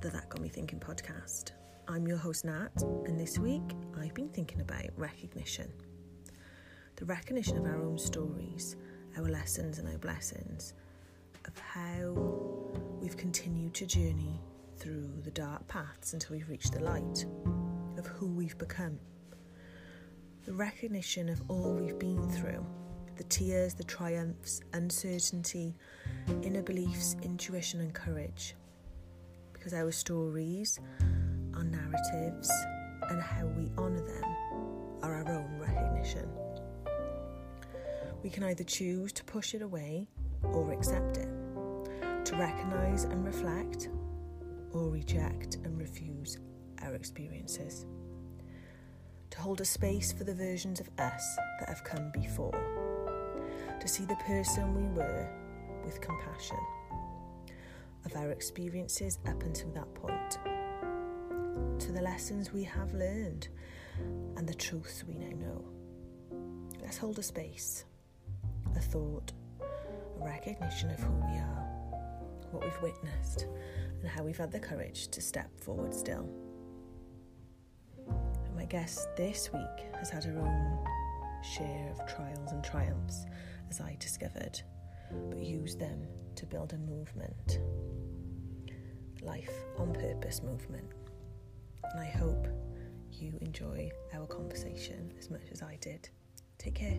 the That Got Me Thinking podcast. I'm your host, Nat, and this week I've been thinking about recognition. The recognition of our own stories, our lessons, and our blessings, of how we've continued to journey through the dark paths until we've reached the light, of who we've become. The recognition of all we've been through the tears, the triumphs, uncertainty, inner beliefs, intuition, and courage. Because our stories, our narratives, and how we honour them are our own recognition. We can either choose to push it away or accept it, to recognise and reflect, or reject and refuse our experiences. To hold a space for the versions of us that have come before to see the person we were with compassion of our experiences up until that point, to the lessons we have learned and the truths we now know. Let's hold a space, a thought, a recognition of who we are, what we've witnessed, and how we've had the courage to step forward still. And my guest this week has had her own share of trials and triumphs as I discovered, but use them to build a movement. Life on purpose movement. And I hope you enjoy our conversation as much as I did. Take care.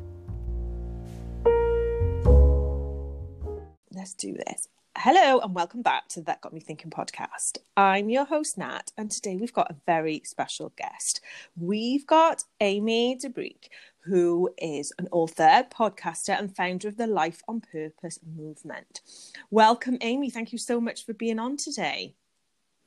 Let's do this. Hello and welcome back to That Got Me Thinking podcast. I'm your host, Nat, and today we've got a very special guest. We've got Amy Debrucque, who is an author, podcaster, and founder of the Life on Purpose movement. Welcome, Amy. Thank you so much for being on today.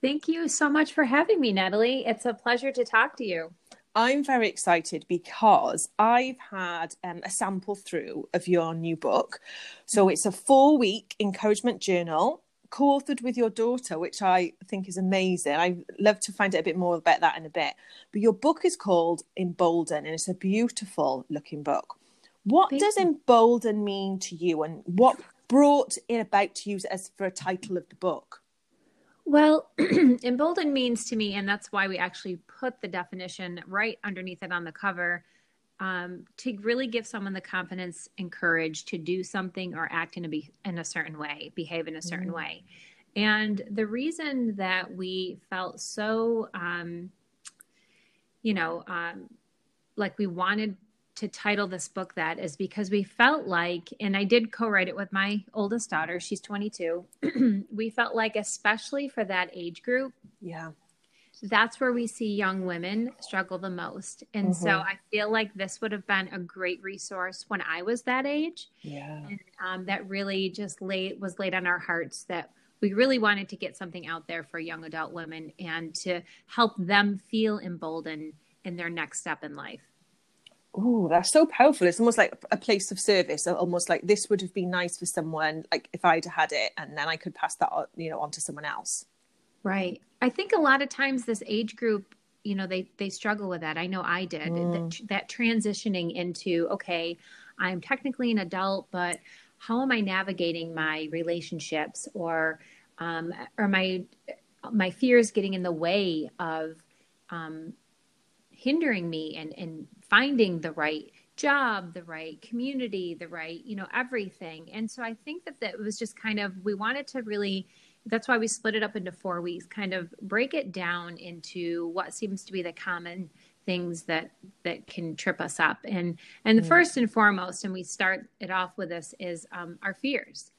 Thank you so much for having me, Natalie. It's a pleasure to talk to you. I'm very excited because I've had um, a sample through of your new book. So it's a four week encouragement journal co-authored with your daughter, which I think is amazing. I love to find out a bit more about that in a bit. But your book is called Embolden, and it's a beautiful looking book. What Thank does you. embolden mean to you, and what brought it about to use as for a title of the book? Well, embolden means to me, and that's why we actually put the definition right underneath it on the cover um, to really give someone the confidence and courage to do something or act in a be- in a certain way, behave in a certain mm. way. And the reason that we felt so, um, you know, um, like we wanted to title this book that is because we felt like, and I did co write it with my oldest daughter, she's 22. we felt like, especially for that age group, yeah, that's where we see young women struggle the most. And mm-hmm. so I feel like this would have been a great resource when I was that age. Yeah. And um, that really just laid was laid on our hearts that we really wanted to get something out there for young adult women and to help them feel emboldened in their next step in life. Oh, that's so powerful. It's almost like a place of service, almost like this would have been nice for someone, like if I'd had it and then I could pass that, you know, on to someone else. Right. I think a lot of times this age group, you know, they they struggle with that. I know I did. Mm. That, that transitioning into okay, I'm technically an adult, but how am I navigating my relationships or um, or my my fears getting in the way of um, hindering me and and finding the right job, the right community, the right, you know, everything. And so I think that that was just kind of we wanted to really that's why we split it up into four weeks kind of break it down into what seems to be the common things that that can trip us up and and mm. first and foremost and we start it off with this is um, our fears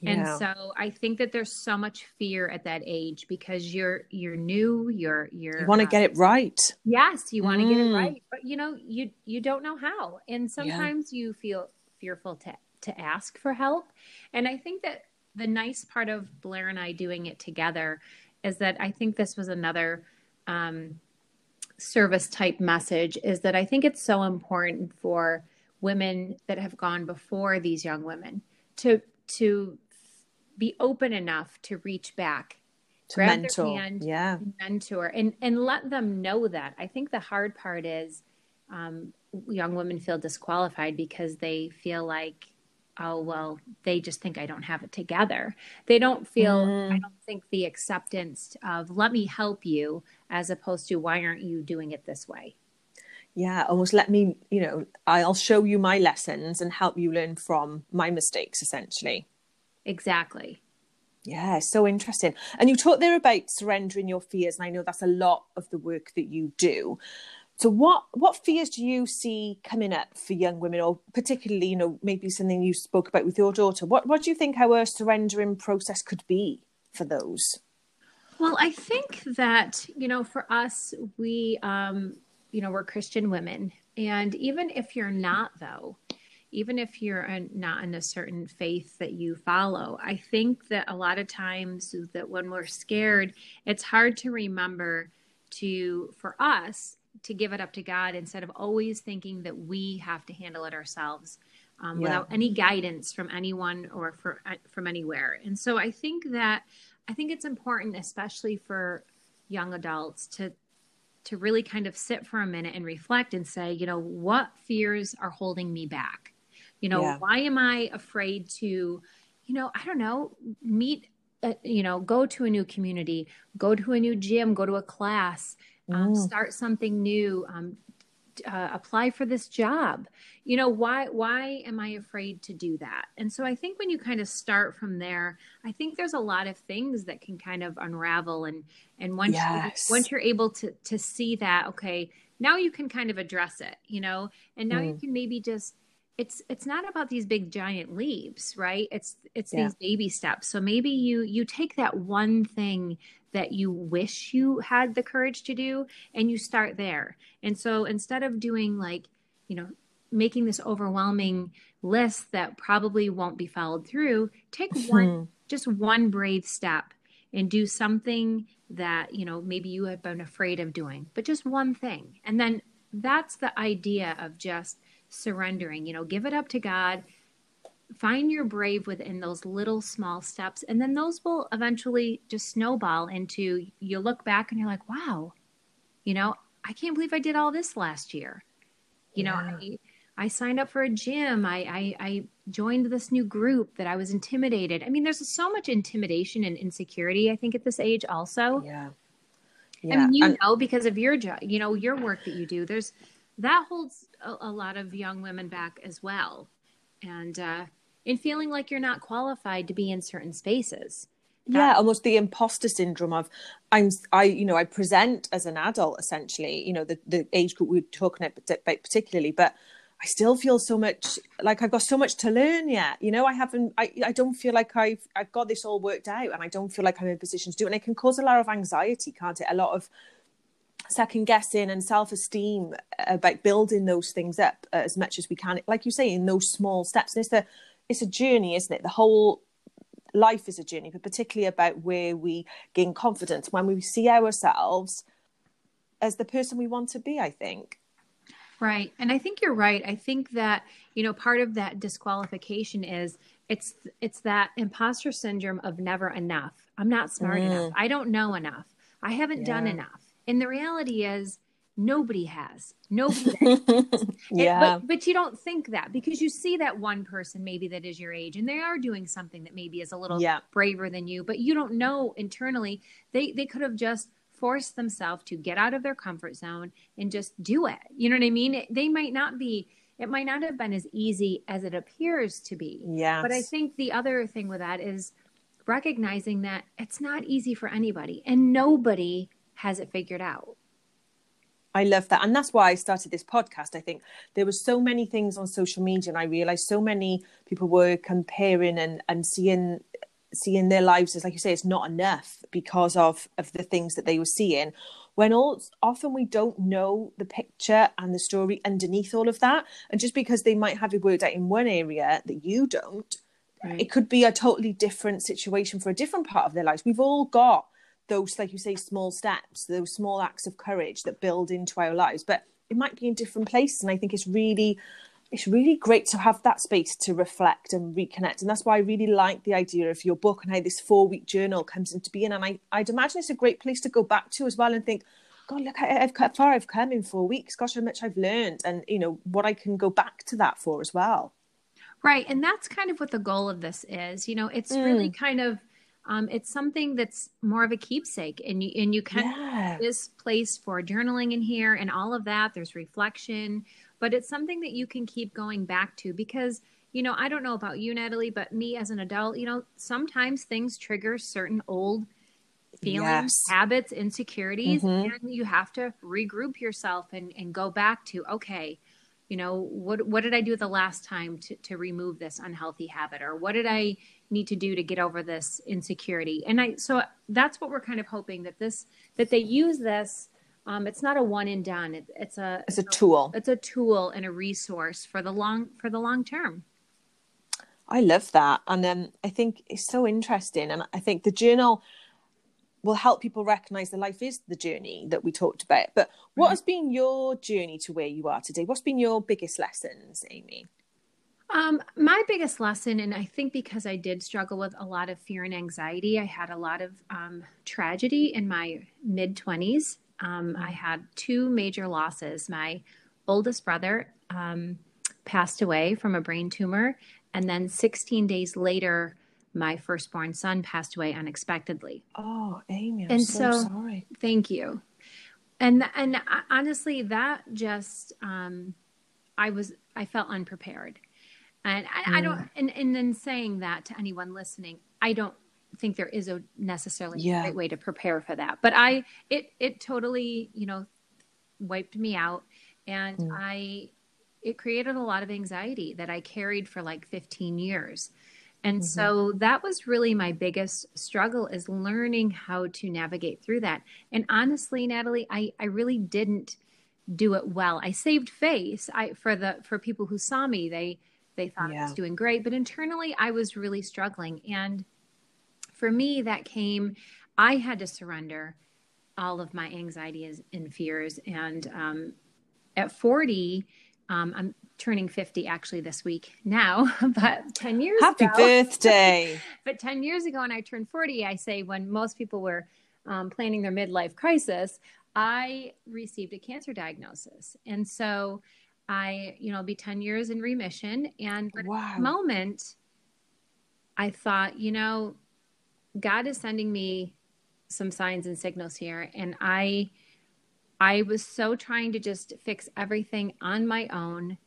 yeah. and so i think that there's so much fear at that age because you're you're new you're you're you want to uh, get it right yes you want to mm. get it mm. right but you know you you don't know how and sometimes yeah. you feel fearful to to ask for help and i think that the nice part of Blair and I doing it together is that I think this was another um, service type message is that I think it's so important for women that have gone before these young women to to be open enough to reach back to mentor. hand, yeah. mentor and and let them know that. I think the hard part is um, young women feel disqualified because they feel like oh well they just think i don't have it together. They don't feel mm. i don't think the acceptance of let me help you as opposed to why aren't you doing it this way? Yeah almost let me you know i'll show you my lessons and help you learn from my mistakes essentially. Exactly. Yeah so interesting. And you talked there about surrendering your fears and i know that's a lot of the work that you do so what what fears do you see coming up for young women, or particularly, you know, maybe something you spoke about with your daughter? What what do you think our surrendering process could be for those? Well, I think that you know, for us, we um, you know we're Christian women, and even if you're not, though, even if you're a, not in a certain faith that you follow, I think that a lot of times that when we're scared, it's hard to remember to for us to give it up to God instead of always thinking that we have to handle it ourselves um, yeah. without any guidance from anyone or for, uh, from anywhere. And so I think that I think it's important, especially for young adults, to to really kind of sit for a minute and reflect and say, you know, what fears are holding me back? You know, yeah. why am I afraid to, you know, I don't know, meet, a, you know, go to a new community, go to a new gym, go to a class, um, mm. start something new, um, uh, apply for this job. You know, why why am I afraid to do that? And so I think when you kind of start from there, I think there's a lot of things that can kind of unravel and and once yes. you, once you're able to to see that, okay, now you can kind of address it, you know, and now mm. you can maybe just it's it's not about these big giant leaps right it's it's yeah. these baby steps so maybe you you take that one thing that you wish you had the courage to do and you start there. And so instead of doing like you know making this overwhelming list that probably won't be followed through take hmm. one just one brave step and do something that you know maybe you have been afraid of doing but just one thing. And then that's the idea of just surrendering. You know give it up to god find your brave within those little small steps and then those will eventually just snowball into you look back and you're like wow you know i can't believe i did all this last year you yeah. know I, I signed up for a gym I, I i joined this new group that i was intimidated i mean there's so much intimidation and insecurity i think at this age also yeah yeah. I mean, you know, because of your job, you know, your work that you do, there's that holds a, a lot of young women back as well. And, uh, in feeling like you're not qualified to be in certain spaces. Yeah almost the imposter syndrome of i'm i you know i present as an adult essentially you know the the age group we're talking about particularly but i still feel so much like i've got so much to learn yet. You know i haven't i, I don't feel like i've i've got this all worked out and i don't feel like i'm in a position to do it and it can cause a lot of anxiety can't it? A lot of second guessing and self esteem uh, about building those things up uh, as much as we can. Like you say in those small steps and it's the it's a journey, isn't it? The whole life is a journey, but particularly about where we gain confidence when we see ourselves as the person we want to be, I think. Right. And I think you're right. I think that, you know, part of that disqualification is it's it's that imposter syndrome of never enough. I'm not smart mm. enough. I don't know enough. I haven't yeah. done enough. And the reality is nobody has. Nobody yeah it, but, but you don't think that because you see that one person maybe that is your age and they are doing something that maybe is a little yeah. braver than you but you don't know internally. They they could have just forced themselves to get out of their comfort zone and just do it. You know what i mean? It, they might not be it might not have been as easy as it appears to be. Yeah but i think the other thing with that is recognizing that it's not easy for anybody and nobody has it figured out I love that. And that's why I started this podcast. I think there were so many things on social media and I realized so many people were comparing and, and seeing seeing their lives as like you say, it's not enough because of, of the things that they were seeing. When all often we don't know the picture and the story underneath all of that. And just because they might have it worked out in one area that you don't, right. it could be a totally different situation for a different part of their lives. We've all got those, like you say, small steps, those small acts of courage that build into our lives. But it might be in different places, and I think it's really, it's really great to have that space to reflect and reconnect. And that's why I really like the idea of your book and how this four-week journal comes into being. And I, I'd imagine it's a great place to go back to as well and think, God, look how far I've come in four weeks. Gosh, how much I've learned, and you know what I can go back to that for as well. Right. And that's kind of what the goal of this is. You know, it's mm. really kind of um, it's something that's more of a keepsake and you and you can yeah. this place for journaling in here and all of that. There's reflection, but it's something that you can keep going back to because you know, I don't know about you, Natalie, but me as an adult, you know, sometimes things trigger certain old feelings, yes. habits, insecurities, mm-hmm. and you have to regroup yourself and, and go back to, okay, you know, what what did I do the last time to, to remove this unhealthy habit? Or what did I need to do to get over this insecurity? And I so that's what we're kind of hoping that this that they use this um, it's not a one and done. It, it's a it's a tool. It's a tool and a resource for the long for the long term. I love that, and um, I think it's so interesting. And I think the journal will help people recognize that life is the journey that we talked about. But what mm-hmm. has been your journey to where you are today? What's been your biggest lessons, Amy? Um, my biggest lesson, and I think because I did struggle with a lot of fear and anxiety, I had a lot of um, tragedy in my mid 20s. Um, I had two major losses. My oldest brother um, passed away from a brain tumor, and then 16 days later, my firstborn son passed away unexpectedly. Oh, Amy, I'm and so, so sorry. Thank you. And and honestly, that just um, I was I felt unprepared, and I, mm. I don't. And and then saying that to anyone listening, I don't think there is a necessarily yeah. right way to prepare for that. But I it it totally you know wiped me out, and mm. I it created a lot of anxiety that I carried for like 15 years. And mm-hmm. so that was really my biggest struggle is learning how to navigate through that. And honestly, Natalie, I, I really didn't do it well. I saved face. I for the for people who saw me, they they thought yeah. I was doing great, but internally I was really struggling. And for me, that came. I had to surrender all of my anxieties and fears. And um, at forty, um, I'm turning 50 actually this week now, but 10 years Happy ago, Happy birthday. but 10 years ago, when I turned 40, I say when most people were um, planning their midlife crisis, I received a cancer diagnosis. And so I, you know, be 10 years in remission. And wow. moment, I thought, you know, God is sending me some signs and signals here. And I, I was so trying to just fix everything on my own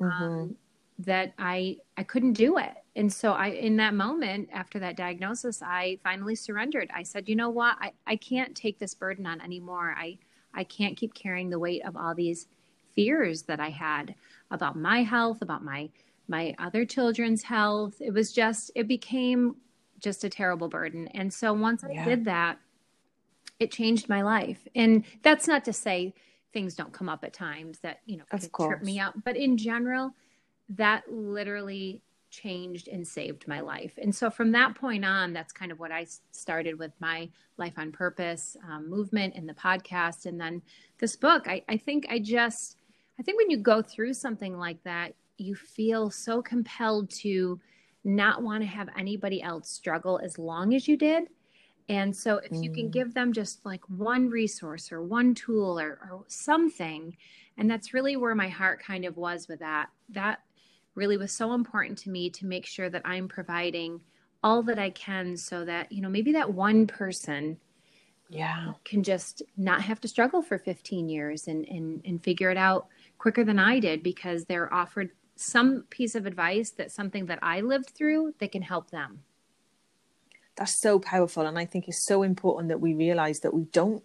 um, mm-hmm. that I I couldn't do it. And so I in that moment after that diagnosis, I finally surrendered. I said, you know what? I, I can't take this burden on anymore. I I can't keep carrying the weight of all these fears that I had about my health, about my my other children's health. It was just it became just a terrible burden. And so once yeah. I did that, it changed my life. And that's not to say things don't come up at times that you know of trip me up. But in general that literally changed and saved my life. And so from that point on that's kind of what i started with my life on purpose um, movement and the podcast and then this book. I, I think i just i think when you go through something like that you feel so compelled to not want to have anybody else struggle as long as you did and so, if you can mm. give them just like one resource or one tool or, or something, and that's really where my heart kind of was with that, that really was so important to me to make sure that I'm providing all that I can so that, you know, maybe that one person yeah can just not have to struggle for 15 years and and and figure it out quicker than I did because they're offered some piece of advice that's something that I lived through that can help them that's so powerful and i think it's so important that we realize that we don't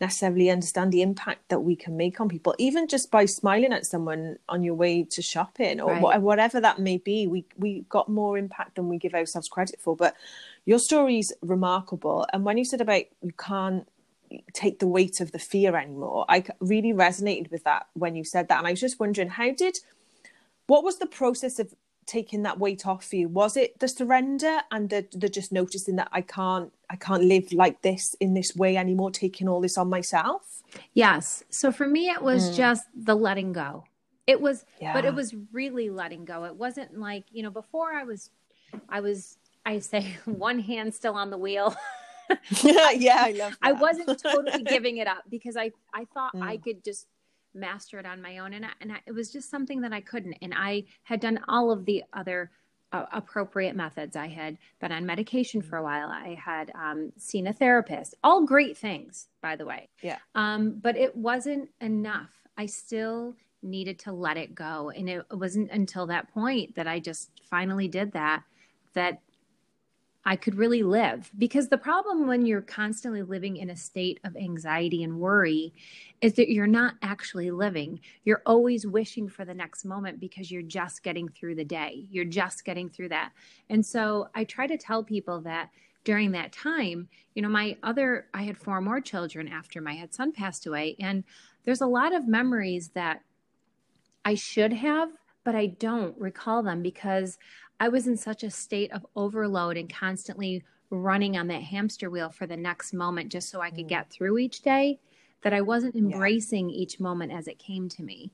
necessarily understand the impact that we can make on people even just by smiling at someone on your way to shopping or right. whatever that may be we we got more impact than we give ourselves credit for but your story is remarkable and when you said about you can't take the weight of the fear anymore i really resonated with that when you said that and i was just wondering how did what was the process of taking that weight off you? Was it the surrender and the, the just noticing that I can't I can't live like this in this way anymore, taking all this on myself? Yes. So for me it was mm. just the letting go. It was yeah. but it was really letting go. It wasn't like, you know, before I was I was I say one hand still on the wheel. yeah, I love that. I wasn't totally giving it up because I I thought mm. I could just master it on my own. And, I, and I, it was just something that I couldn't. And I had done all of the other uh, appropriate methods. I had been on medication for a while. I had um, seen a therapist. All great things, by the way. Yeah. Um, but it wasn't enough. I still needed to let it go. And it wasn't until that point that I just finally did that that I could really live. Because the problem when you're constantly living in a state of anxiety and worry is that you're not actually living. You're always wishing for the next moment because you're just getting through the day. You're just getting through that. And so I try to tell people that during that time, you know, my other, I had four more children after my head son passed away. And there's a lot of memories that I should have, but I don't recall them because I was in such a state of overload and constantly running on that hamster wheel for the next moment just so I could mm. get through each day that I wasn't embracing yeah. each moment as it came to me.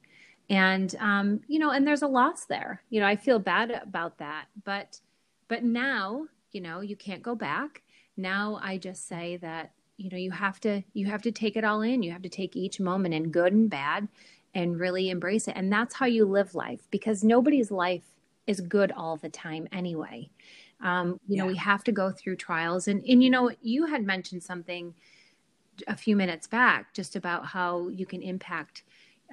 And um, you know, and there's a loss there. You know, I feel bad about that, but but now, you know, you can't go back. Now I just say that, you know, you have to you have to take it all in. You have to take each moment in good and bad and really embrace it. And that's how you live life because nobody's life is good all the time anyway. Um, you yeah. know, we have to go through trials. And, and, you know, you had mentioned something a few minutes back just about how you can impact,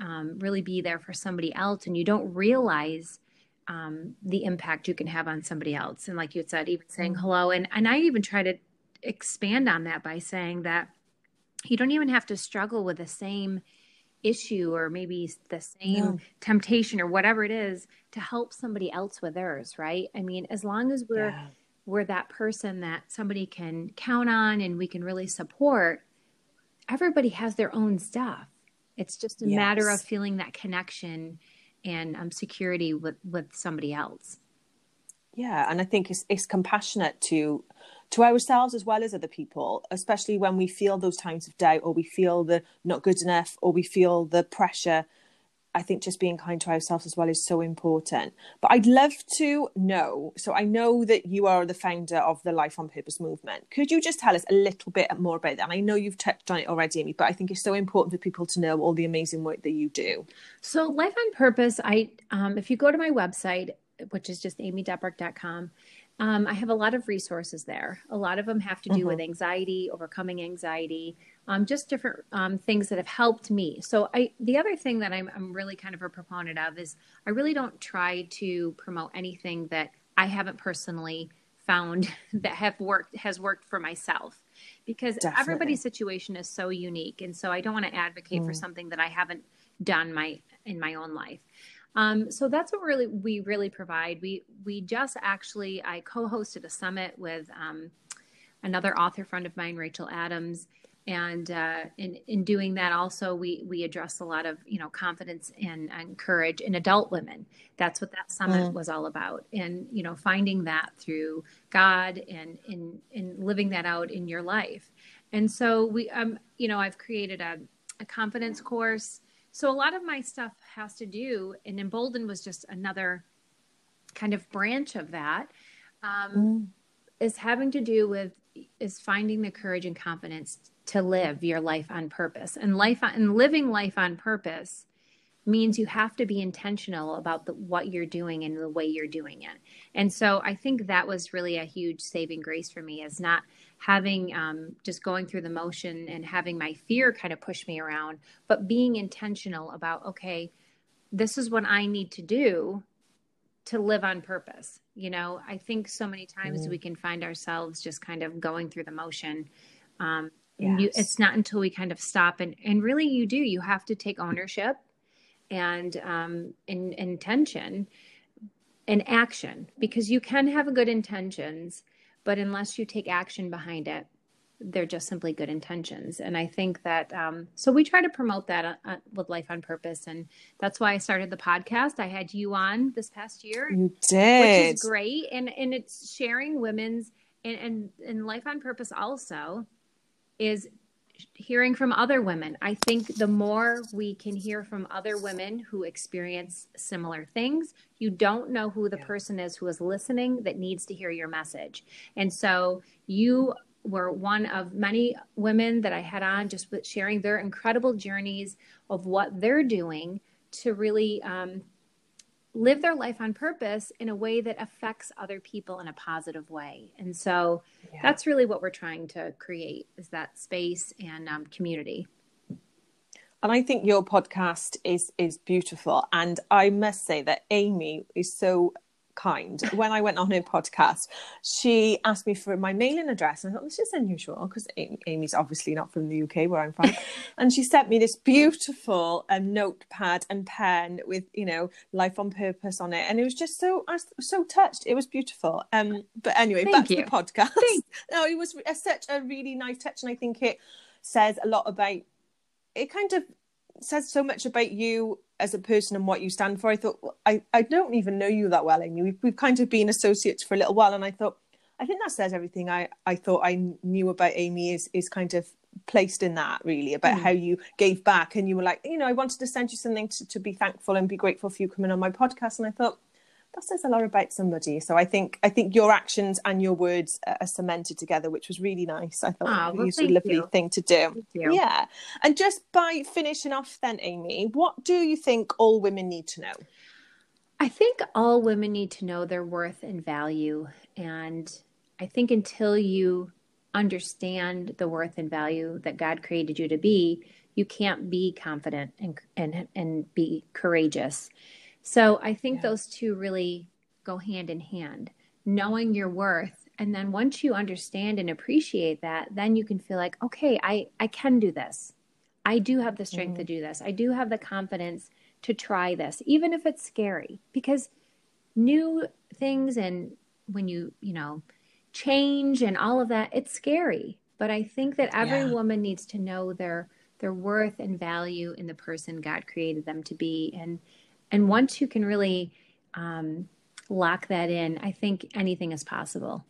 um, really be there for somebody else. And you don't realize um, the impact you can have on somebody else. And like you said, even saying mm-hmm. hello. And, and I even try to expand on that by saying that you don't even have to struggle with the same issue or maybe the same no. temptation or whatever it is to help somebody else with theirs right i mean as long as we're yeah. we're that person that somebody can count on and we can really support everybody has their own stuff it's just a yes. matter of feeling that connection and um, security with with somebody else yeah and i think it's it's compassionate to to ourselves as well as other people, especially when we feel those times of doubt or we feel the not good enough or we feel the pressure. I think just being kind to ourselves as well is so important. But I'd love to know. So I know that you are the founder of the Life on Purpose movement. Could you just tell us a little bit more about that? And I know you've touched on it already, Amy, but I think it's so important for people to know all the amazing work that you do. So Life on Purpose, I um, if you go to my website, which is just amydebrucque.com, um, I have a lot of resources there. A lot of them have to do mm-hmm. with anxiety, overcoming anxiety, um, just different um, things that have helped me. So, I the other thing that I'm, I'm really kind of a proponent of is I really don't try to promote anything that I haven't personally found that have worked has worked for myself because Definitely. everybody's situation is so unique and so i don't want to advocate mm. for something that i haven't done my in my own life um, so that's what really we really provide. We we just actually I co-hosted a summit with um, another author friend of mine, Rachel Adams, and uh, in in doing that also we we address a lot of you know confidence and, and courage in adult women. That's what that summit mm. was all about, and you know finding that through God and in in living that out in your life. And so we um you know I've created a, a confidence course so a lot of my stuff has to do, and Embolden was just another kind of branch of that, um, mm. is having to do with is finding the courage and confidence to live your life on purpose and life on, and living life on purpose means you have to be intentional about the, what you're doing and the way you're doing it. And so I think that was really a huge saving grace for me is not having um, just going through the motion and having my fear kind of push me around, but being intentional about, okay, this is what I need to do to live on purpose. You know, I think so many times mm. we can find ourselves just kind of going through the motion. Um, yes. and you, it's not until we kind of stop and, and really you do, you have to take ownership and um, in, intention and action because you can have good intentions but unless you take action behind it they're just simply good intentions. And i think that um, so we try to promote that uh, uh, with life on purpose. And that's why i started the podcast. I had you on this past year you did which is great. And and it's sharing women's and and, and life on purpose also is hearing from other women. I think the more we can hear from other women who experience similar things, you don't know who the yeah. person is who is listening that needs to hear your message. And so you were one of many women that I had on just sharing their incredible journeys of what they're doing to really um, live their life on purpose in a way that affects other people in a positive way. And so yeah. that's really what we're trying to create is that space and um, community. And I think your podcast is is beautiful. And I must say that Amy is so kind. When I went on her podcast, she asked me for my mailing address. And I thought, this is unusual because Amy's obviously not from the UK where I'm from. and she sent me this beautiful um, notepad and pen with, you know, life on purpose on it. And it was just so, I was so touched. It was beautiful. Um, but anyway, Thank back you. to the podcast. no, it was such a really nice touch. And I think it says a lot about, it kind of says so much about you as a person and what you stand for. I thought well, I I don't even know you that well, Amy. We've, we've kind of been associates for a little while, and I thought I think that says everything I I thought I knew about Amy is is kind of placed in that really about mm. how you gave back and you were like you know I wanted to send you something to, to be thankful and be grateful for you coming on my podcast and I thought that says a lot about somebody. So I think I think your actions and your words are cemented together, which was really nice. I thought oh, well, it was a lovely you. thing to do. Yeah. And just by finishing off, then, Amy, what do you think all women need to know? I think all women need to know their worth and value. And I think until you understand the worth and value that God created you to be, you can't be confident and and and be courageous. So I think yeah. those two really go hand in hand. Knowing your worth and then once you understand and appreciate that, then you can feel like, okay, I I can do this. I do have the strength mm-hmm. to do this. I do have the confidence to try this, even if it's scary, because new things and when you, you know, change and all of that, it's scary. But I think that every yeah. woman needs to know their their worth and value in the person God created them to be. And and once you can really um, lock that in, I think anything is possible.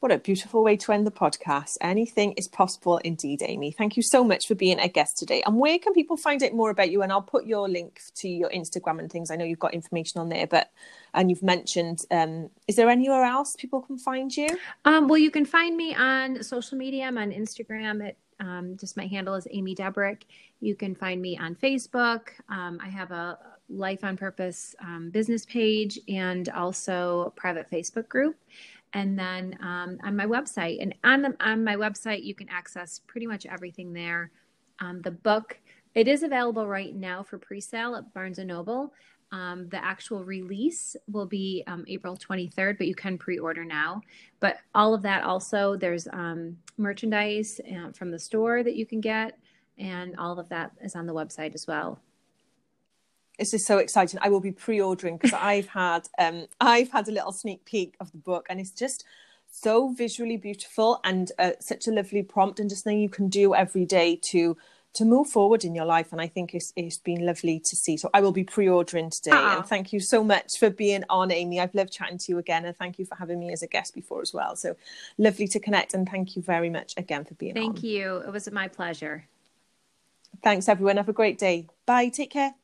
What a beautiful way to end the podcast. Anything is possible indeed, Amy. Thank you so much for being a guest today. And where can people find out more about you? And I'll put your link to your Instagram and things. I know you've got information on there, but and you've mentioned um, is there anywhere else people can find you? Um, well, you can find me on social media. I'm on Instagram at um, just my handle is Amy Debrucque. You can find me on Facebook. Um, I have a Life on Purpose um, business page and also a private Facebook group. And then um, on my website, and on, the, on my website, you can access pretty much everything there. Um, the book, it is available right now for pre-sale at Barnes and Noble. Um, the actual release will be um, April 23rd, but you can pre order now. But all of that also, there's um, merchandise uh, from the store that you can get, and all of that is on the website as well. This is so exciting. I will be pre-ordering because I've had um, I've had a little sneak peek of the book, and it's just so visually beautiful and uh, such a lovely prompt, and just something you can do every day to to move forward in your life. And I think it's, it's been lovely to see. So I will be pre ordering today. And thank you so much for being on, Amy. I've loved chatting to you again. And thank you for having me as a guest before as well. So lovely to connect. And thank you very much again for being thank on. Thank you. It was my pleasure. Thanks, everyone. Have a great day. Bye. Take care.